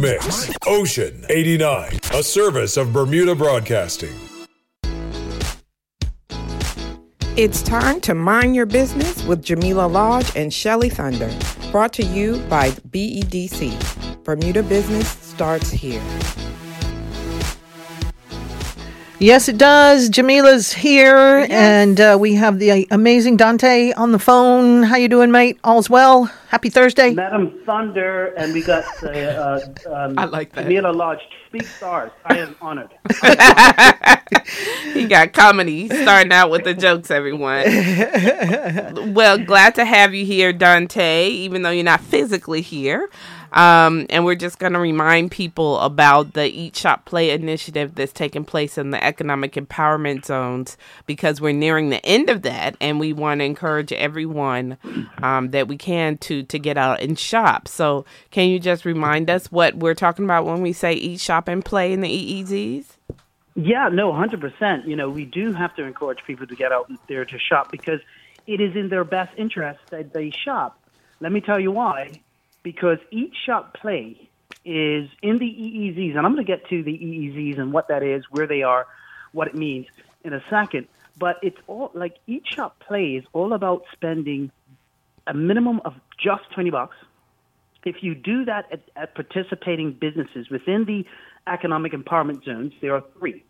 Mix Ocean 89, a service of Bermuda Broadcasting. It's time to mind your business with Jamillah Lodge and Shelly Thunder. Brought to you by BEDC. Bermuda Business starts here. Yes, it does. Jamillah's here, yes. and uh, we have the amazing Donte on the phone. How you doing, mate? All's well. Happy Thursday, Madam Thunder, and we got uh, uh, um, I like that. Jamillah Lodge, big stars. I am honored. he got comedy starting out with the jokes. Everyone. well, glad to have you here, Donte. Even though you're not physically here. Um, and we're just going to remind people about the Eat Shop Play initiative that's taking place in the economic empowerment zones because we're nearing the end of that, and we want to encourage everyone um, that we can to to get out and shop. So, can you just remind us what we're talking about when we say Eat Shop and Play in the EEZs? Yeah, no, hundred percent. You know, we do have to encourage people to get out there to shop because it is in their best interest that they shop. Let me tell you why because eat shop play is in the EEZs, and I'm going to get to the EEZs and what that is, where they are, what it means in a second. But it's all like eat shop play is all about spending a minimum of just 20 bucks. If you do that at, at participating businesses within the economic empowerment zones, there are three.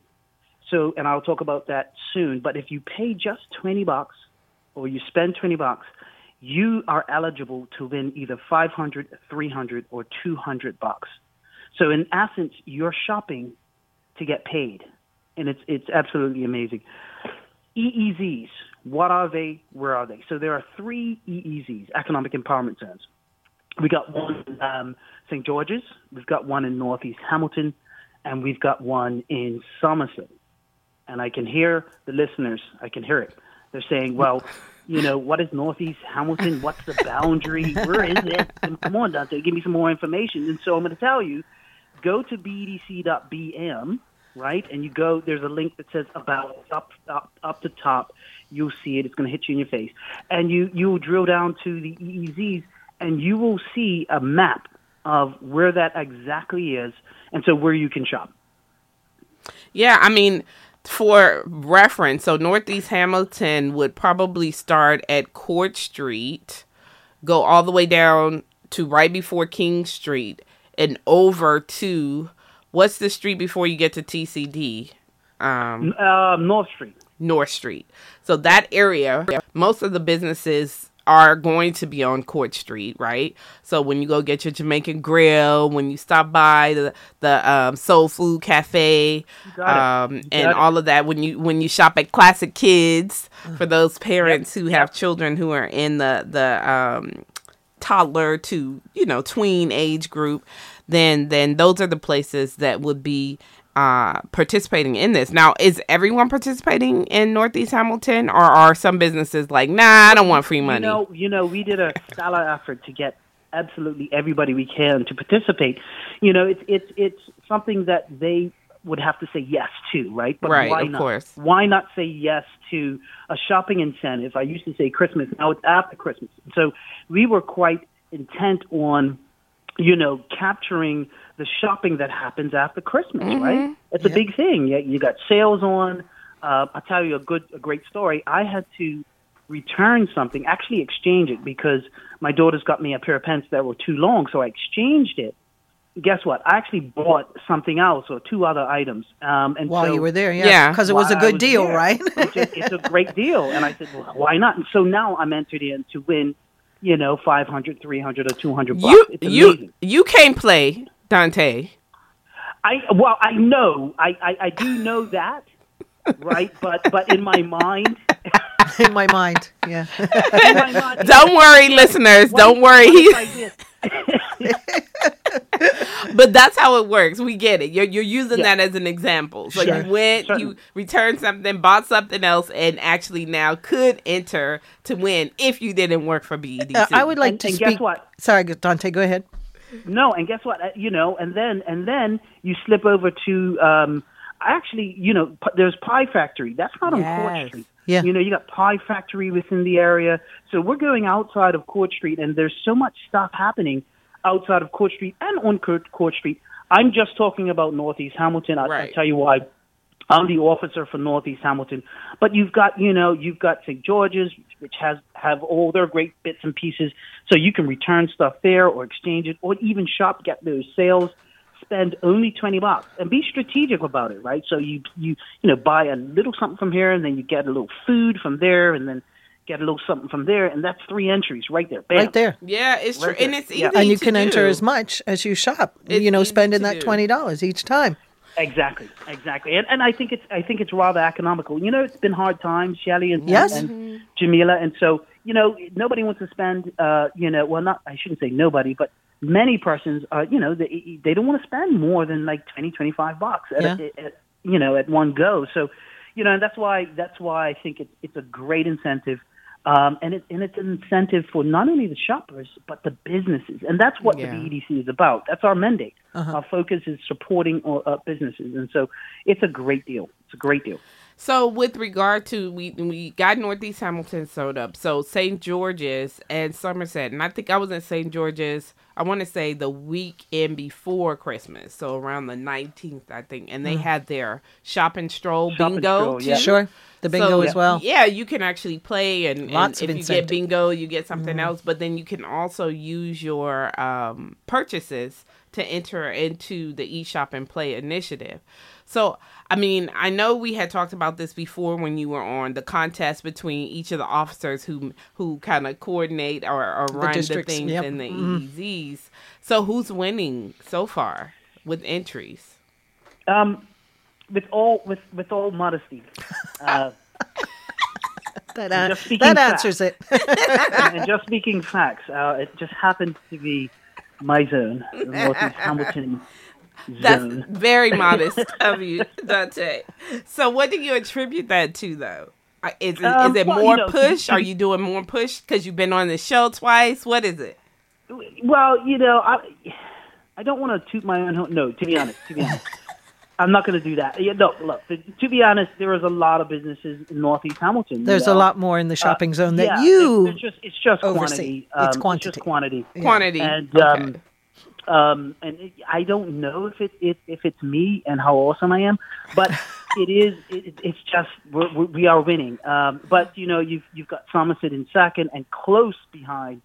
So, and I'll talk about that soon. But if you pay just 20 bucks or you spend 20 bucks, you are eligible to win either 500, 300, or 200 bucks. So in essence, you're shopping to get paid, and it's it's absolutely amazing. EEZs, what are they? Where are they? So there are three EEZs, economic empowerment zones. We got one in um, St. George's, we've got one in Northeast Hamilton, and we've got one in Somerset. And I can hear the listeners. I can hear it. They're saying, "Well, you know, what is Northeast Hamilton? What's the boundary? Where is it? come on, Donte, give me some more information. And so I'm going to tell you, go to bdc.bm, right? And you go, there's a link that says about up, up, up the top. You'll see it. It's going to hit you in your face. And you, you'll drill down to the EEZs and you will see a map of where that exactly is. And so where you can shop. Yeah. I mean, for reference, so Northeast Hamilton would probably start at Court Street, go all the way down to right before King Street, and over to what's the street before you get to TCD? Um, uh, North Street. North Street. So that area, most of the businesses are going to be on Court Street, right? So when you go get your Jamaican grill, when you stop by the the um, Soul Food Cafe, um, and all of that, when you when you shop at Classic Kids for those parents yep. who have children who are in the the um, toddler to you know tween age group, then then those are the places that would be uh, participating in this. Now, is everyone participating in Northeast Hamilton, or are some businesses like, nah, I don't want free money? You know, you know, we did a stellar effort to get absolutely everybody we can to participate. You know, it's it's it's something that they would have to say yes to, right? But right, why of not? course. Why not say yes to a shopping incentive? I used to say Christmas, now it's after Christmas. So we were quite intent on, you know, capturing the shopping that happens after Christmas, mm-hmm. right? It's yep. a big thing. You, you got sales on. Uh, I'll tell you a good, a great story. I had to return something, actually exchange it because my daughter's got me a pair of pants that were too long, so I exchanged it. Guess what? I actually bought something else or two other items. Um, and while so, you were there, yeah, because it was a good was deal, there, right? it's, a, it's a great deal, and I said, well, why not? And so now I'm entered in to win, you know, 500, 300, or 200 bucks. You, you, you can't play Donte. I well, I know, I, I, I do know that, right? But but in my mind, in my mind, yeah. my mind, don't worry, listeners. don't worry. He. but that's how it works. We get it. You're you're using yeah. that as an example. So sure. you went, sure. you returned something, bought something else, and actually now could enter to win if you didn't work for BEDC. Uh, I would like and, to and speak. Guess what? Sorry, Donte. Go ahead. No, and guess what? Uh, you know, and then and then you slip over to um actually, you know, there's Pie Factory. That's not on yes. Court Street. Yeah. You know, you got Pie Factory within the area. So we're going outside of Court Street, and there's so much stuff happening. outside of Court Street and on Court, Court Street. I'm just talking about Northeast Hamilton. I, Right. I'll tell you why. I'm the officer for Northeast Hamilton, but you've got you know you've got St. George's, which has have all their great bits and pieces, so you can return stuff there or exchange it, or even shop, get those sales. Spend only twenty bucks and be strategic about it, right? So you you you know buy a little something from here, and then you get a little food from there, and then get a little something from there, and that's three entries right there. Bam. Right there. Yeah, it's true, there. and it's easy. Yeah. And you to can enter as much as you shop, It's you know, spending that $20 each time. Exactly, exactly, and and I think it's I think it's rather economical. You know, it's been hard times, Shelly and, Yes. and Jamillah, and so you know nobody wants to spend. Uh, you know, well, not I shouldn't say nobody, but many persons, uh, you know, they they don't want to spend more than like twenty twenty five bucks at, Yeah. at, you know at one go. So, you know, and that's why that's why I think it's it's a great incentive. Um, and, it, and it's an incentive for not only the shoppers but the businesses, and that's what Yeah. the BEDC is about. That's our mandate. Uh-huh. Our focus is supporting uh, uh, businesses, and so it's a great deal. It's a great deal. So, with regard to we we got Northeast Hamilton sewed up. So St. George's and Somerset, and I think I was in St. George's. I want to say the weekend before Christmas, so around the nineteenth, I think, and they had their shop and stroll Shop and bingo. stroll, yeah. Sure. The bingo So, as well. Yeah, you can actually play, and, and if of you incentive. get bingo, you get something else. But then you can also use your um, purchases to enter into the Eat Shop and Play initiative. So, I mean, I know we had talked about this before when you were on the contest between each of the officers who who kind of coordinate or, or run the, districts, things yep. in the EZs. So, who's winning so far with entries? Um, with all with with all modesty, uh, That, uh, Just speaking that facts. answers it. and just speaking facts, uh, it just happens to be my zone, the Northeast Hamilton That's zone. very modest of you, Donte. So, what do you attribute that to, though? Uh, Is it, Um, is it well, more you know, push? Are you doing more push because you've been on the show twice? What is it? Well, you know, I I don't want to toot my own horn. No, to be honest, to be honest, I'm not going to do that. Yeah, no, look, to be honest, there is a lot of businesses in Northeast Hamilton. you There's a lot more in the shopping zone that yeah, you. It's, it's just it's just oversee. quantity. Um, It's quantity. just quantity. Quantity. And okay. um, um, and it, I don't know if it, if if it's me and how awesome I am, but it is. It, it's just we're, we we are winning. Um, but you know, you've you've got Somerset in second and close behind,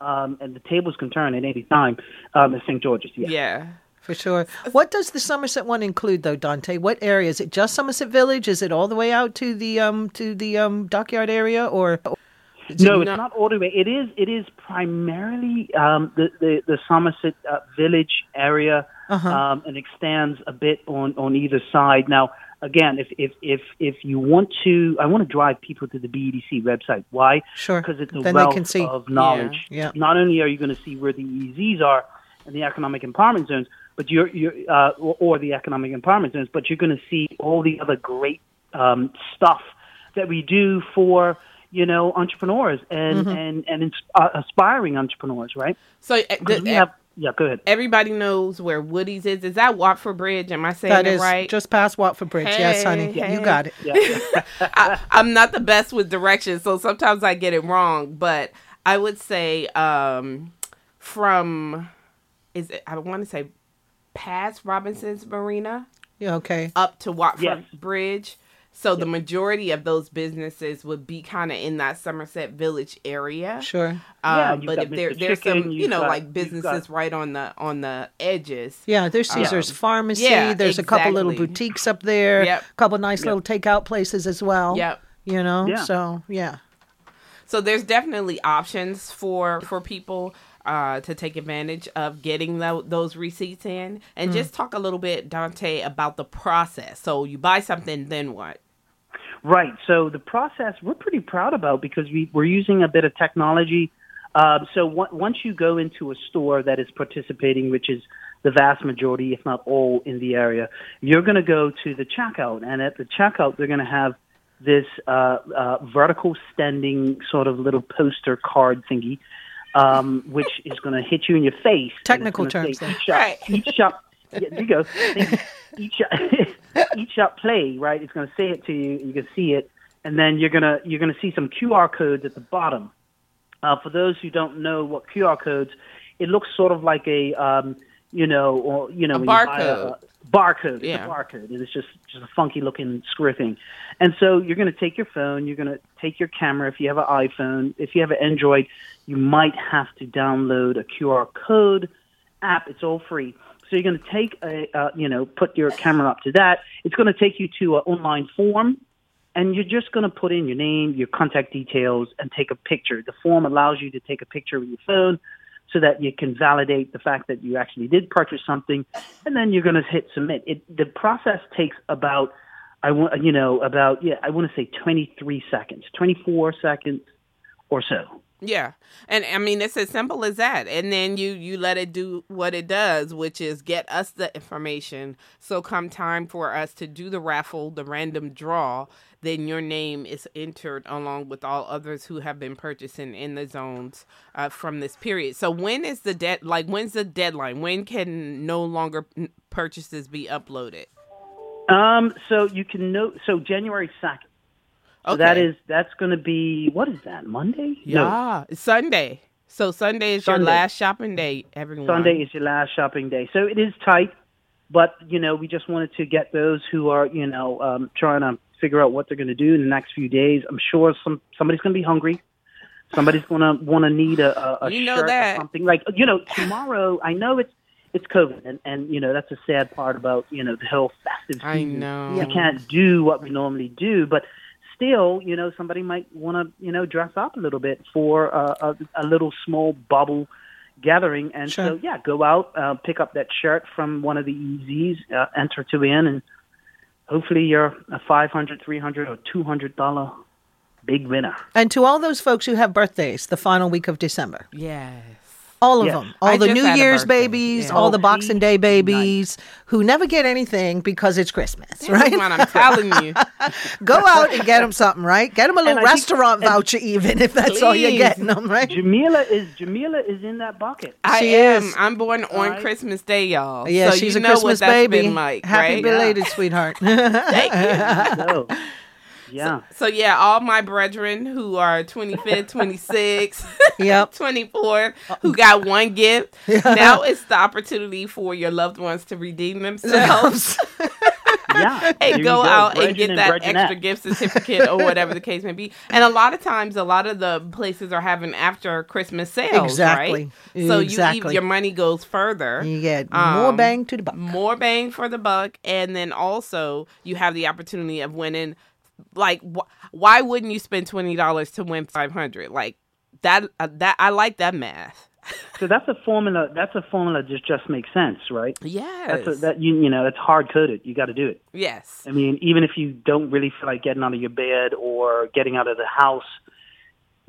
um, and the tables can turn at any time. Um, at St George's, yeah. yeah. For sure. What does the Somerset one include, though, Donte? What area is it? Just Somerset Village? Is it all the way out to the um to the um dockyard area, or it's No. not all the way. It is. It is primarily um, the, the the Somerset uh, Village area, Uh-huh. um, and extends a bit on on either side. Now, again, if if if if you want to, I want to drive people to the BEDC website. Why? Sure. Because it's a Then wealth of knowledge. Yeah. Yeah. Not only are you going to see where the EZs are and the economic empowerment zones, but you're you're uh, or, or the economic empowerment zones, but you're going to see all the other great um, stuff that we do for you know entrepreneurs and Mm-hmm. and and ins- uh, aspiring entrepreneurs, right? So, uh, the- we have yeah, go ahead. everybody knows where Woody's is. Is that Watford Bridge? Am I saying that it is right? just past Watford Bridge? yes, honey, Hey, you got it. Yeah. I, I'm not the best with directions, so sometimes I get it wrong. But I would say um, from is it, I want to say past Robinson's Marina Yeah, okay. up to Watford Yes. Bridge. So the majority of those businesses would be kind of in that Somerset Village area. Sure. Yeah, Um, you've but got if there, there's Chicken, some, you you've know, got- like businesses got- right on the on the edges. Yeah, there's Caesar's Um, Pharmacy. yeah, there's a couple little boutiques up there. Yep. A couple nice little takeout places as well. Yep. You know, Yeah. so yeah. So there's definitely options for for people uh, to take advantage of getting tho- those receipts in, and just talk a little bit, Donte, about the process. So you buy something, then what? Right. So the process we're pretty proud about because we, we're using a bit of technology. Uh, so on- once you go into a store that is participating, which is the vast majority, if not all, in the area, you're going to go to the checkout, and at the checkout, they're going to have this uh, uh, vertical standing sort of little poster card thingy, um, which is going to hit you in your face. Technical terms say. Each shop, Right. each shop yeah, there you go. Each eat shop play, right? It's going to say it to you. You can see it, and then you're gonna you're gonna see some QR codes at the bottom. Uh, for those who don't know what QR codes, it looks sort of like a um, you know, or you know, A when you barcode. a- barcode. It's Yeah. a barcode. It's just just a funky looking square thing. And so you're going to take your phone. You're going to take your camera. If you have an iPhone, if you have an Android, you might have to download a QR code app. It's all free. So you're going to take a, uh, you know, put your camera up to that. It's going to take you to an online form, and you're just going to put in your name, your contact details, and take a picture. The form allows you to take a picture with your phone so that you can validate the fact that you actually did purchase something, and then you're going to hit submit. It, the process takes about, I want, you know, about yeah, I want to say 23 seconds, 24 seconds or so. Yeah. And I mean it's as simple as that. And then you you let it do what it does, which is get us the information. So come time for us to do the raffle, the random draw, then your name is entered along with all others who have been purchasing in the zones uh, from this period. So when is the dead like when's the deadline? When can no longer purchases be uploaded? Um, so you can note. So January 2nd. So Okay. that is that's going to be what is that Monday? Yeah, it's Sunday. So Sunday is your last shopping day, everyone. Sunday is your last shopping day. So it is tight, but you know we just wanted to get those who are you know um, trying to figure out what they're going to do in the next few days. I'm sure some somebody's going to be hungry. Somebody's going to want to need a, a, a You know shirt that. or something like you know tomorrow. I know it's it's COVID, and and you know that's a sad part about you know the whole festive season. I know. we can't do what we normally do, but still, you know, somebody might want to, you know, dress up a little bit for uh, a, a little small bubble gathering. And Sure. so, yeah, go out, uh, pick up that shirt from one of the EZs, uh, enter to win, and hopefully you're a 500 300 or $200 big winner. And to all those folks who have birthdays the final week of December, Yes. All of Yes. them, all I the New Year's babies, Yeah. all the Oh, Boxing? Day babies who never get anything because it's Christmas, That's right? what I'm telling you. Go out and get them something, right? Get them a little And I think- restaurant voucher, even if that's all you're getting them, right? Jamillah is Jamillah is in that bucket. I She am. is. I'm born on Alright. Christmas Day, y'all. Yeah, so she's you a know Christmas what that's baby. Been like, Happy right? belated, sweetheart. Thank you. So, yeah. So yeah, all my brethren who are 25th, 26th, Yep. 24th, who got one gift, now it's the opportunity for your loved ones to redeem themselves yeah. And you go out and get that extra gift certificate or whatever the case may be. And a lot of times, a lot of the places are having after Christmas sales, Exactly. right? So Exactly. you your money goes further. you get more Um, bang to the buck. more bang for the buck and then also you have the opportunity of winning like wh- why wouldn't you spend $20 to win 500 like that uh, that i like that math So that's a formula. That's a formula that just makes sense, right? yes That's a, that you you know it's hard coded. You got to do it. yes I mean, even if you don't really feel like getting out of your bed or getting out of the house,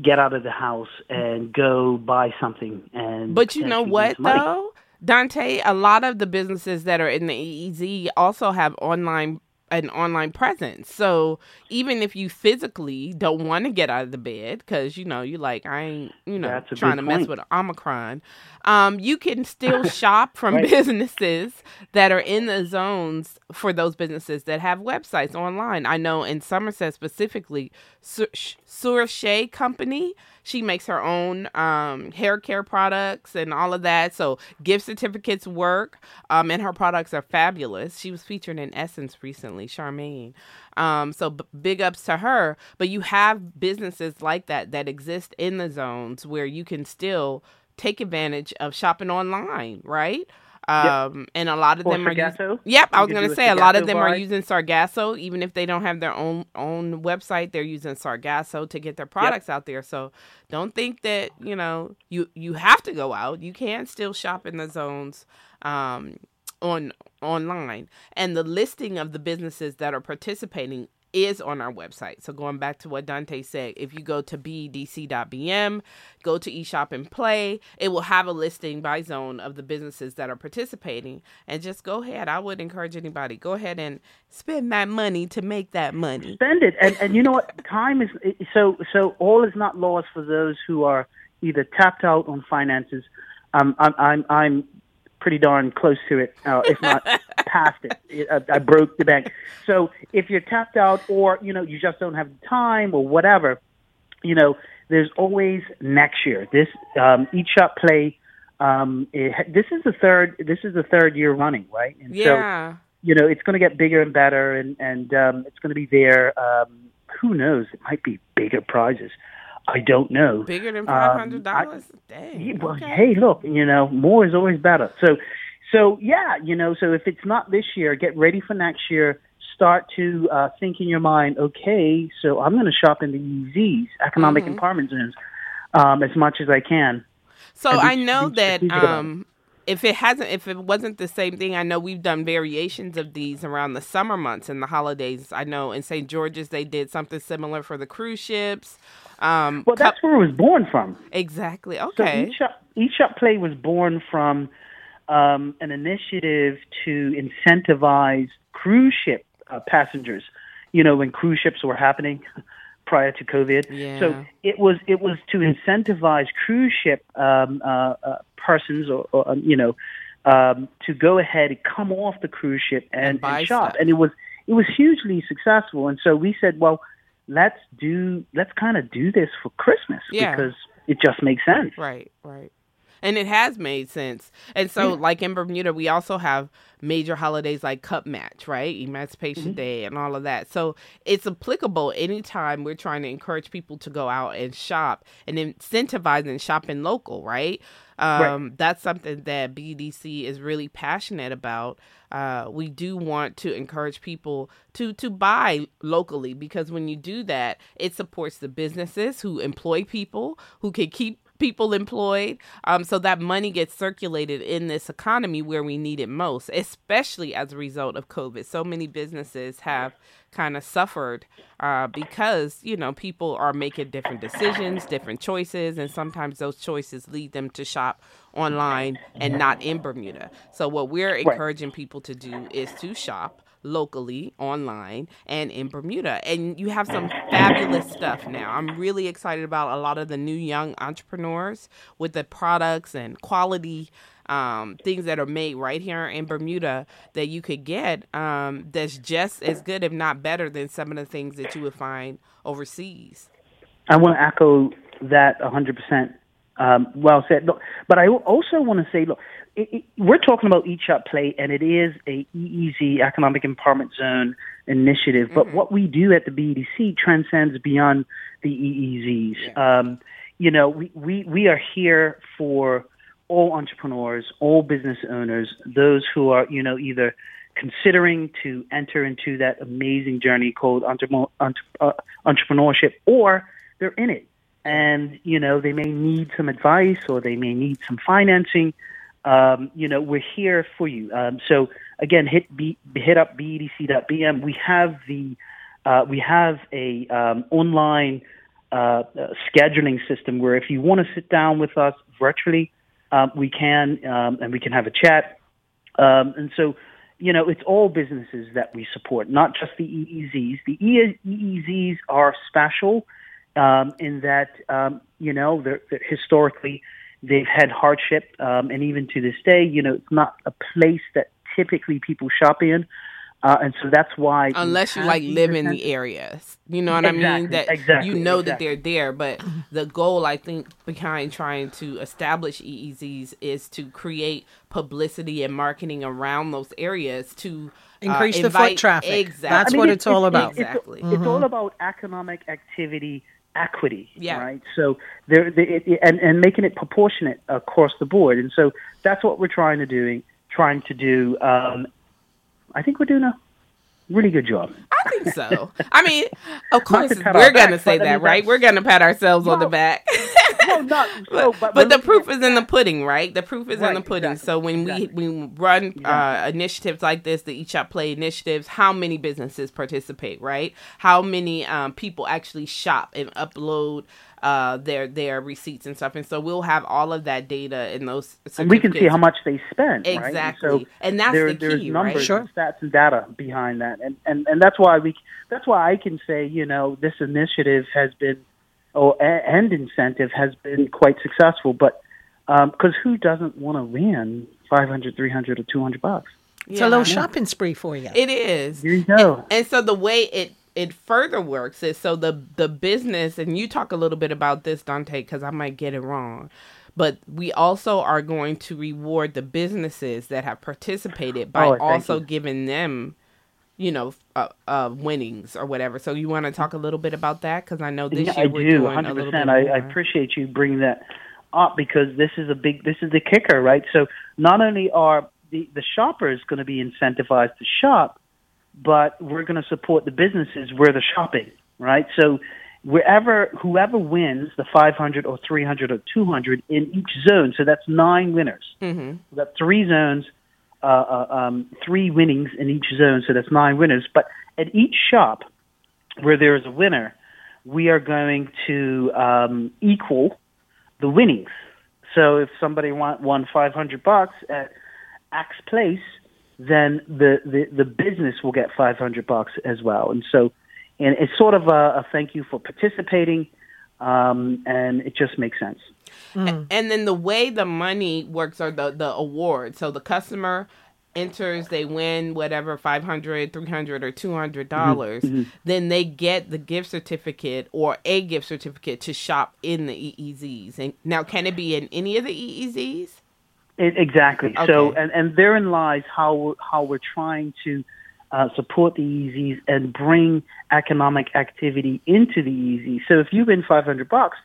get out of the house and go buy something. And but you know what win some money. though donte a lot of the businesses that are in the eez also have online an online presence. So even if you physically don't want to get out of the bed because you know you like i ain't you know trying to mess with omicron um, you can still shop from Right. businesses that are in the zones for those businesses that have websites online i know in somerset specifically Sur- Surche company she makes her own um, hair care products and all of that. So gift certificates work, um, and her products are fabulous. She was featured in Essence recently, Charmaine. Um, so b- big ups to her. But you have businesses like that that exist in the zones where you can still take advantage of shopping online, right? Um, and a lot of Or them are using, Sargasso. Yep, I was gonna do a say a lot of Sargasso them are using Sargasso, even if they don't have their own own website. They're using Sargasso to get their products out there. So don't think that you know you you have to go out. You can still shop in the zones um, on online, and the listing of the businesses that are participating is on our website. So going back to what Donte said, if you go to bedc.bm, go to Eat Shop and Play, it will have a listing by zone of the businesses that are participating. And just go ahead. I would encourage anybody go ahead and spend that money to make that money. spend it. And and you know what? Time is so so. All is not lost for those who are either tapped out on finances. Um, I'm I'm I'm pretty darn close to it, uh, if not past it. It- I, I broke the bank. So if you're tapped out, or you know you just don't have the time, or whatever, you know, there's always next year. This um, Eat Shop Play Um, it, this is the third. This is the third year running, right? And Yeah. So, you know, it's going to get bigger and better, and and um, it's going to be there. Um, who knows? It might be bigger prizes. I don't know. Bigger than Um, five hundred dollars. Dang. Well, okay. hey, look, you know, more is always better. So, so yeah, you know, so if it's not this year, get ready for next year. Start to uh, think in your mind, okay, so I'm going to shop in the EZs, economic Mm-hmm. empowerment zones, um, as much as I can. So I know that strategic about it. um, if it hasn't, if it wasn't the same thing, I know we've done variations of these around the summer months and the holidays. I know in St. George's they did something similar for the cruise ships. Um, Well, cup- that's where it was born from. exactly. So Okay. each up, eat shop play was born from um, an initiative to incentivize cruise ship uh, passengers. You know, when cruise ships were happening prior to COVID. Yeah. So it was it was to incentivize cruise ship um, uh, uh, persons or, or um, you know um, to go ahead and come off the cruise ship and, And and shop, stuff. and it was it was hugely successful. And so we said, well, let's do let's kind of do this for Christmas Yeah. because it just makes sense. Right, right. And it has made sense. And so, like in Bermuda, we also have major holidays like Cup Match, right? Emancipation Day and all of that. So it's applicable anytime we're trying to encourage people to go out and shop and incentivize and shopping local, right? Um, That's something that BDC is really passionate about. Uh, we do want to encourage people to to buy locally because when you do that, it supports the businesses who employ people who can keep people employed. Um, so that money gets circulated in this economy where we need it most especially as a result of covid. So many businesses have kind of suffered uh, because you know people are making different decisions different choices and sometimes those choices lead them to shop online and not in bermuda. So what we're encouraging people to do is to shop locally, online, and in Bermuda. And you have some fabulous stuff now. I'm really excited about a lot of the new young entrepreneurs with the products and quality um, things that are made right here in Bermuda that you could get um, that's just as good, if not better, than some of the things that you would find overseas. I want to echo that 100%. Um, well said. Look, but I also want to say, look, it, it, we're talking about Eat Shop Play, and it is a EEZ Economic Empowerment Zone initiative. But what we do at the BEDC transcends beyond the EEZs. Um, you know, we, we, we are here for all entrepreneurs, all business owners, those who are, you know, either considering to enter into that amazing journey called entrepreneur, entre, uh, entrepreneurship, or they're in it and you know they may need some advice or they may need some financing. Um, you know, we're here for you. Um, so again, hit B, hit up bedc.bm. We have the uh, we have a um, online uh, uh, scheduling system where if you want to sit down with us virtually, um, we can um, and we can have a chat. Um, and so, you know, it's all businesses that we support, not just the EEZs. The EEZs are special in that, you know, they're, they're historically they've had hardship, um, and even to this day, you know, it's not a place that typically people shop in. Uh, and so that's why, unless you like live in the incentives. areas you know what i mean that exactly, you know that they're there but the goal i think behind trying to establish eezs is to create publicity and marketing around those areas to uh, Increase the foot traffic. exactly That's what it's all about. It's, Exactly. it's all about economic activity equity, Yeah. right? So there, there it, it- and and making it proportionate across the board, and so that's what we're trying to do. Trying to do. Um, I think we're doing a really good job. i think so i mean of course we're gonna say that right we're gonna pat ourselves on the back No, not so, but, but the proof is in the pudding, right? The proof is in the pudding. exactly, So when exactly. we we run uh, initiatives like this, the Eat Shop Play initiatives, how many businesses participate, right? How many um, people actually shop and upload uh, their their receipts and stuff? And so we'll have all of that data in those. and we can see how much they spend. right? And Exactly. so And that's there, the there's key, numbers, right? Sure. and stats, and data behind that, and, and and that's why we that's why I can say you know this initiative has been, or a- and incentive has been quite successful. But because who doesn't want to win 500, 300, or 200 bucks? It's a little shopping spree for you. It is. Here you go. And so the way it it further works is so the the business and you talk a little bit about this Donte because I might get it wrong, but we also are going to reward the businesses that have participated by Oh, also you. giving them you know uh, uh winnings or whatever so you want to talk a little bit about that because i know this Yeah, year I we're do, doing a little bit 100%. I, I appreciate you bringing that up because this is a big, this is the kicker, right? So not only are the, the shoppers going to be incentivized to shop, but we're going to support the businesses where they're shopping, right? So wherever, whoever wins the 500 or 300 or 200 in each zone, so that's nine winners. mm-hmm. We've got three zones, uh, uh, um, three winnings in each zone, so that's nine winners. But at each shop where there is a winner, we are going to um, equal the winnings. So if somebody won, won 500 bucks at X place, then the, the, the business will get 500 bucks as well. And so, and it's sort of a, a thank you for participating, um, and it just makes sense. Mm. A- and then the way the money works are the the award. So the customer enters they win whatever 500 300 or 200 dollars. Mm-hmm. Mm-hmm. Then they get the gift certificate or a gift certificate to shop in the eezs and now can it be in any of the eezs It, exactly. So, and, and therein lies how we're, how we're trying to uh, support the EZs and bring economic activity into the EZ. So, if you win 500 bucks,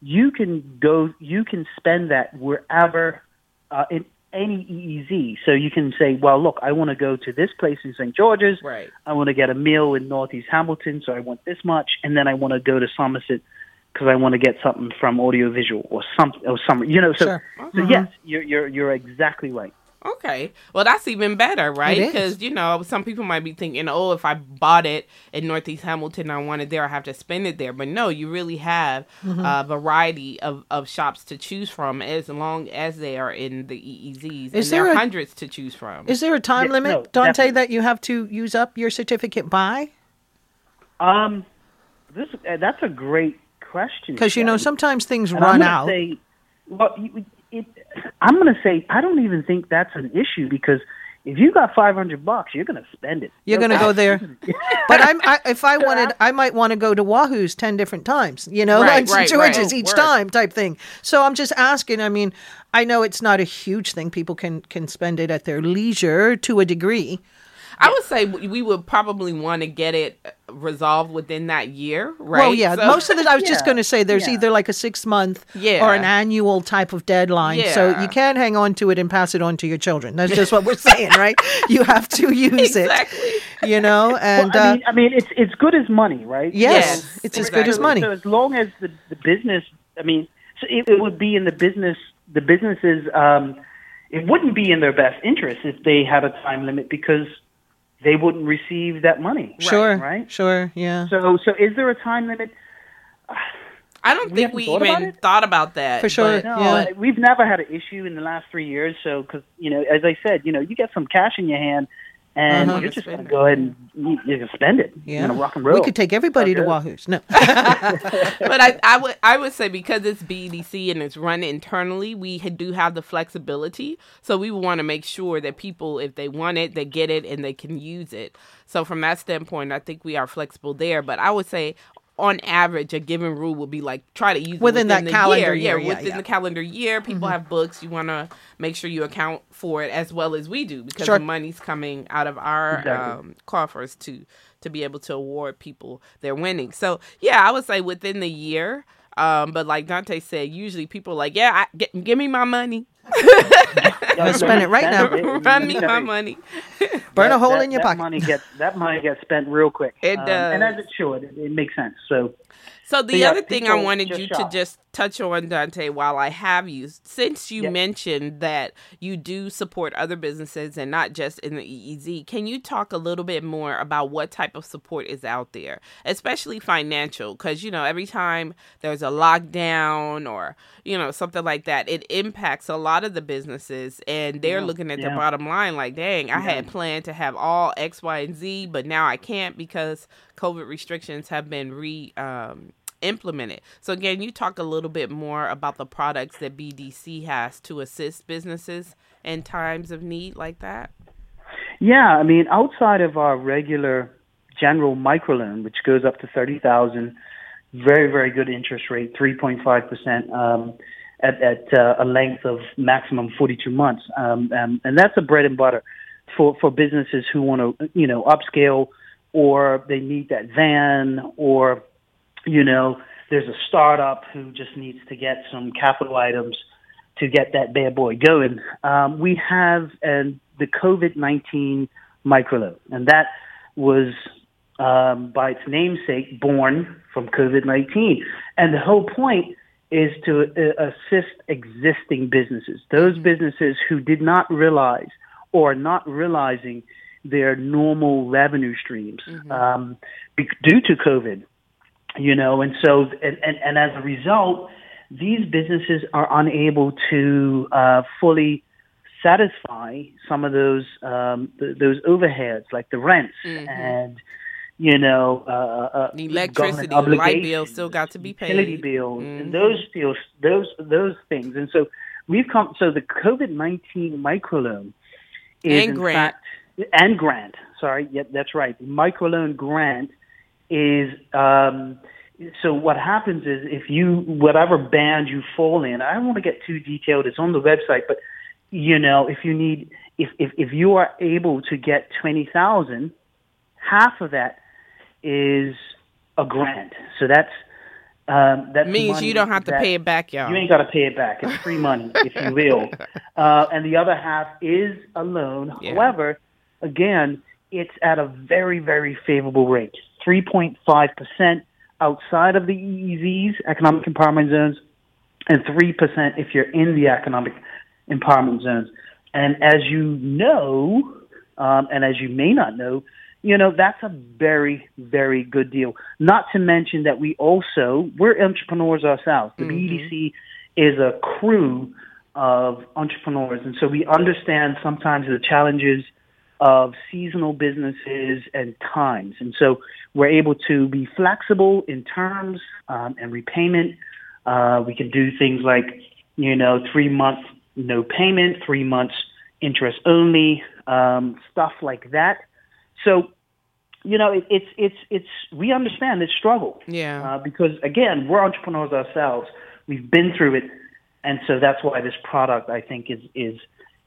you can go, you can spend that wherever uh, in any EEZ. So you can say, well, look, I want to go to this place in St. George's. Right. I want to get a meal in Northeast Hamilton, so I want this much, and then I want to go to Somerset because I want to get something from audiovisual or something or some, you know. So, Sure. so yes, you're you're you're exactly right. Okay. Well, that's even better, right? Because, you know, some people might be thinking, oh, if I bought it in Northeast Hamilton, I want it there, I have to spend it there. But no, you really have Mm-hmm. a variety of, of shops to choose from as long as they are in the EEZs. Is and there there are a- hundreds to choose from. Is there a time Yeah, limit, no, Donte, definitely. that you have to use up your certificate by? Um, this uh, that's a great question Because you know sometimes things And run out. Say, well, it, I'm going to say I don't even think that's an issue because if you got 500 bucks, you're going to spend it. You're going to go there. but I'm, I, if I wanted, I might want to go to Wahoo's 10 different times, you know, Right, like right, George's right. each time type thing. So I'm just asking. I mean, I know it's not a huge thing. People can, can spend it at their leisure to a degree. I would say we we would probably want to get it uh, resolved within that year, right? Well, yeah, So- most of the, I was just going to say there's yeah. either like a six month Yeah. or an annual type of deadline. So you can't hang on to it and pass it on to your children. That's just what we're saying, right? You have to use Exactly. it, you know, and I uh, mean, I mean, it's it's good as money, right? yes, Yes, it's as good as money. So as long as the, the business, I mean, so it, it would be in the business, the businesses, um, it wouldn't be in their best interest if they had a time limit because they wouldn't receive that money. Sure, Right. sure, yeah. So, so is there a time limit? I don't We think we thought even it? thought about that. For sure. but- No, Yeah. we've never had an issue in the last three years. So, because you know, as I said, you know, you get some cash in your hand, and Uh-huh. you're just going to go ahead and you, you can spend it. Yeah, you know, rock and roll. We could take everybody to Wahoo's. No, but I, I would I would say because it's BDC and it's run internally, we do have the flexibility. So we want to make sure that people, if they want it, they get it and they can use it. So from that standpoint, I think we are flexible there. But I would say. On average, a given rule would be like try to use it Within that the calendar year. year, Yeah, yeah, within yeah. the calendar year, people have books. You want to make sure you account for it as well as we do because Sure. the money's coming out of our Exactly. um, coffers to to be able to award people their winnings. So yeah, I would say within the year. Um, but like Donte said, usually people are like, yeah, I, get, give me my money, Yeah, spend it right now. spend it. run me my money. burn a hole that- in your that pocket. Money gets that money gets spent real quick. It Um, and as it should. It, it makes sense. So So the yeah, other thing I wanted you to just touch on, Donte, while I have you, since you Yeah. mentioned that you do support other businesses and not just in the EEZ, can you talk a little bit more about what type of support is out there, especially financial? Because you know, every time there's a lockdown or you know something like that, it impacts a lot of the businesses, and they're looking at yeah. bottom line like, "Dang, I had planned to have all X, Y, and Z, but now I can't because COVID restrictions have been re." Um, implemented. So again, you talk a little bit more about the products that BDC has to assist businesses in times of need like that. yeah, I mean, outside of our regular general microloan, which goes up to thirty thousand, very very good interest rate, three point five percent. Um, at, at uh, a length of maximum 42 months. Um, um, and that's a bread and butter for, for businesses who want to, you know, upscale or they need that van or, you know, there's a startup who just needs to get some capital items to get that bad boy going. Um, we have and the COVID-19 microloan, and that was um, by its namesake born from COVID-19. And the whole point is to uh, assist existing businesses, those businesses who did not realize or are not realizing their normal revenue streams mm-hmm. um, due to COVID. You know, and so and, and, and as a result, these businesses are unable to uh, fully satisfy some of those um, th- those overheads like the rents mm-hmm. and you know, uh, uh, electricity, the light bill still got to be paid, utility bills, mm-hmm. and those deals, those those things. And so we've come. So the COVID nineteen microloan is and grant fact, and grant. Sorry, yeah, that's right. Microloan grant is. Um, so what happens is if you whatever band you fall in, I don't want to get too detailed. It's on the website, but you know, if you need, if if, if you are able to get twenty thousand, half of that is a grant. So that's um, that means you don't have to pay it back, y'all. You ain't got to pay it back. It's free money, if you will. Uh, and the other half is a loan. Yeah. However, again, it's at a very, very favorable rate, 3.5% outside of the EEZs, economic empowerment zones, and 3% if you're in the economic empowerment zones. And as you know, um, and as you may not know, you know, that's a very, very good deal. Not to mention that we also, we're entrepreneurs ourselves. The mm-hmm. BEDC is a crew of entrepreneurs. And so we understand sometimes the challenges of seasonal businesses and times. And so we're able to be flexible in terms um, and repayment. Uh, we can do things like, you know, three months no payment, three months interest only, um, stuff like that. So, you know, it, it's it's it's we understand this struggle. Yeah. Uh, because again, we're entrepreneurs ourselves. We've been through it, and so that's why this product I think is is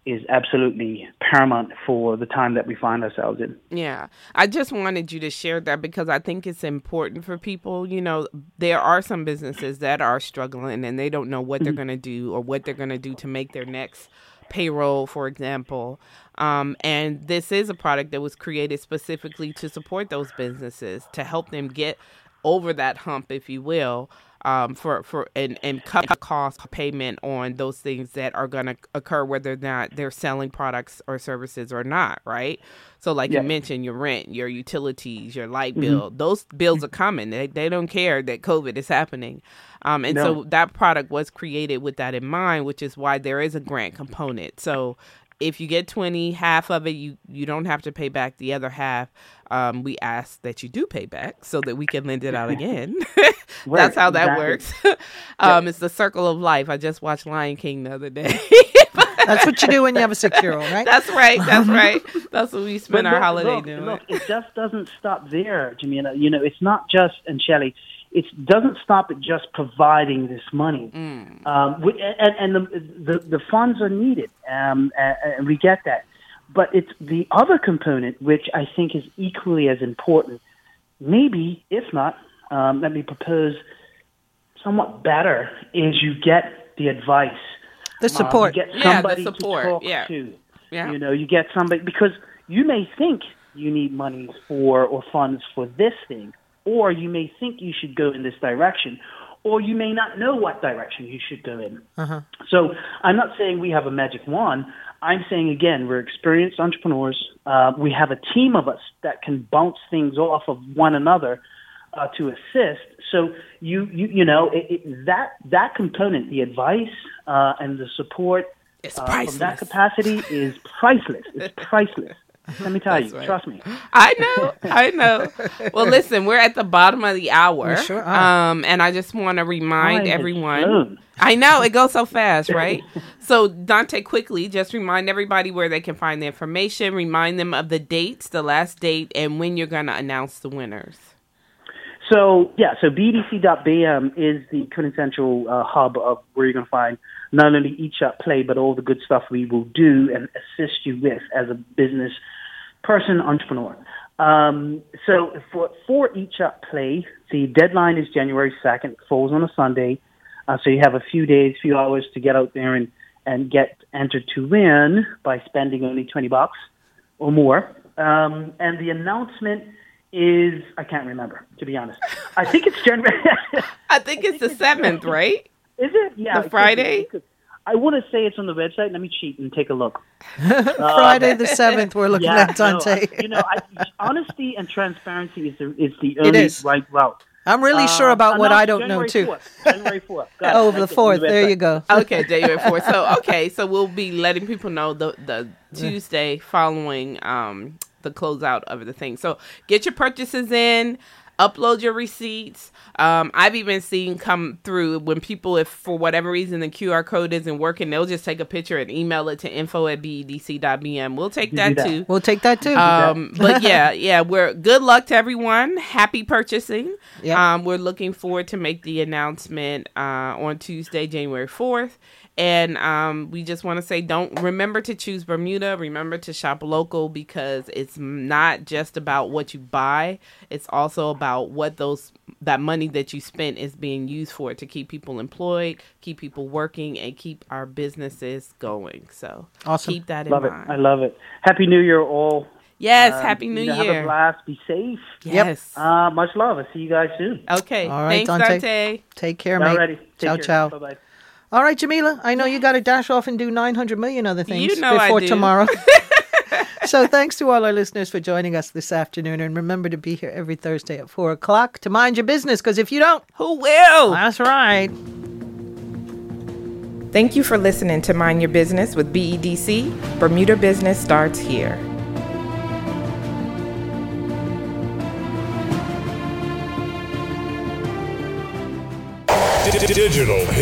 is absolutely paramount for the time that we find ourselves in. Yeah. I just wanted you to share that because I think it's important for people. You know, there are some businesses that are struggling and they don't know what they're mm-hmm. going to do or what they're going to do to make their next payroll, for example. Um, and this is a product that was created specifically to support those businesses, to help them get over that hump, if you will. Um, for for and and cut cost payment on those things that are going to occur whether or not they're selling products or services or not, right? So, like yeah. you mentioned, your rent, your utilities, your light mm-hmm. bill, mm-hmm. those bills are coming. They they don't care that COVID is happening. Um, and no. so that product was created with that in mind, which is why there is a grant component. So if you get 20 half of it you you don't have to pay back the other half. Um, we ask that you do pay back so that we can lend it out again. That's how that exactly. works. Um, it's the circle of life. I just watched lion king the other day. That's what you do when you have a six year old right? That's right that's right. That's what we spend but our holiday look, doing. look, it just doesn't stop there jamillah you know it's not just and shelly it doesn't stop at just providing this money. Mm. Um, and, and the, the, the funds are needed, um, and we get that. But it's the other component, which I think is equally as important. Maybe, if not, um, let me propose somewhat better, is you get the advice. The support. Um, you get somebody yeah, support. to talk yeah. to. Yeah. You know, you get somebody, because you may think you need money for or funds for this thing, or you may think you should go in this direction, or you may not know what direction you should go in. Uh-huh. So I'm not saying we have a magic wand. I'm saying again, we're experienced entrepreneurs. Uh, we have a team of us that can bounce things off of one another uh, to assist. So you you you know it, it, that that component, the advice uh, and the support uh, from that capacity is priceless. It's priceless. Let me tell you, right. trust me. I know, I know. Well, listen, we're at the bottom of the hour, sure um, and I just want to remind everyone. I know it goes so fast, right? so, Donte, quickly, just remind everybody where they can find the information. Remind them of the dates, the last date, and when you're going to announce the winners. So yeah, so BDC.bm is the quintessential uh, hub of where you're going to find not only eat Shop Play, but all the good stuff we will do and assist you with as a business person, entrepreneur. Um, so for for Eat Shop Play, the deadline is January second. Falls on a Sunday, uh, so you have a few days, few hours to get out there and and get entered to win by spending only twenty bucks or more. Um, and the announcement is I can't remember to be honest. I think it's January. I think it's the seventh, right? Is it? Yeah, The it. Friday? Could- I want to say it's on the website. Let me cheat and take a look. Friday the 7th, we're looking Yeah, at Donte. no, I- you know, I, honesty and transparency is the is the only is. right route. I'm really sure Uh, about what announced I don't know, too. 4th. January fourth. Oh, the 4th. There you go. Okay, January fourth. So okay, so we'll be letting people know the the Tuesday following um the closeout of the thing. So get your purchases in, upload your receipts. Um, I've even seen come through when people, if for whatever reason the QR code isn't working, they'll just take a picture and email it to info at bedc.bm. We'll take that, that. too. We'll take that too. Um, but yeah, yeah, we're good luck to everyone. Happy purchasing. Yep. Um, we're looking forward to make the announcement uh, on Tuesday, January fourth. And um, we just want to say, don't remember to choose Bermuda. Remember to shop local because it's not just about what you buy; it's also about what those that money that you spent is being used for to keep people employed, keep people working, and keep our businesses going. So Awesome. keep that in Love it. mind. I love it. Happy New Year, all. yes, Um, happy New you know, Have a blast. Be safe. Yes. Uh, much love. I'll see you guys soon. Okay. All right, Thanks, Donte. Donte. Take care, mate. Alrighty. Ciao, ciao. Bye bye. All right, Jamillah, I know you got to dash off and do 900 million other things You know I before do. tomorrow. so thanks to all our listeners for joining us this afternoon. And remember to be here every Thursday at 4 o'clock to mind your business, because if you don't, Who will? that's right. Thank you for listening to Mind Your Business with BEDC. Bermuda Business starts here. Digital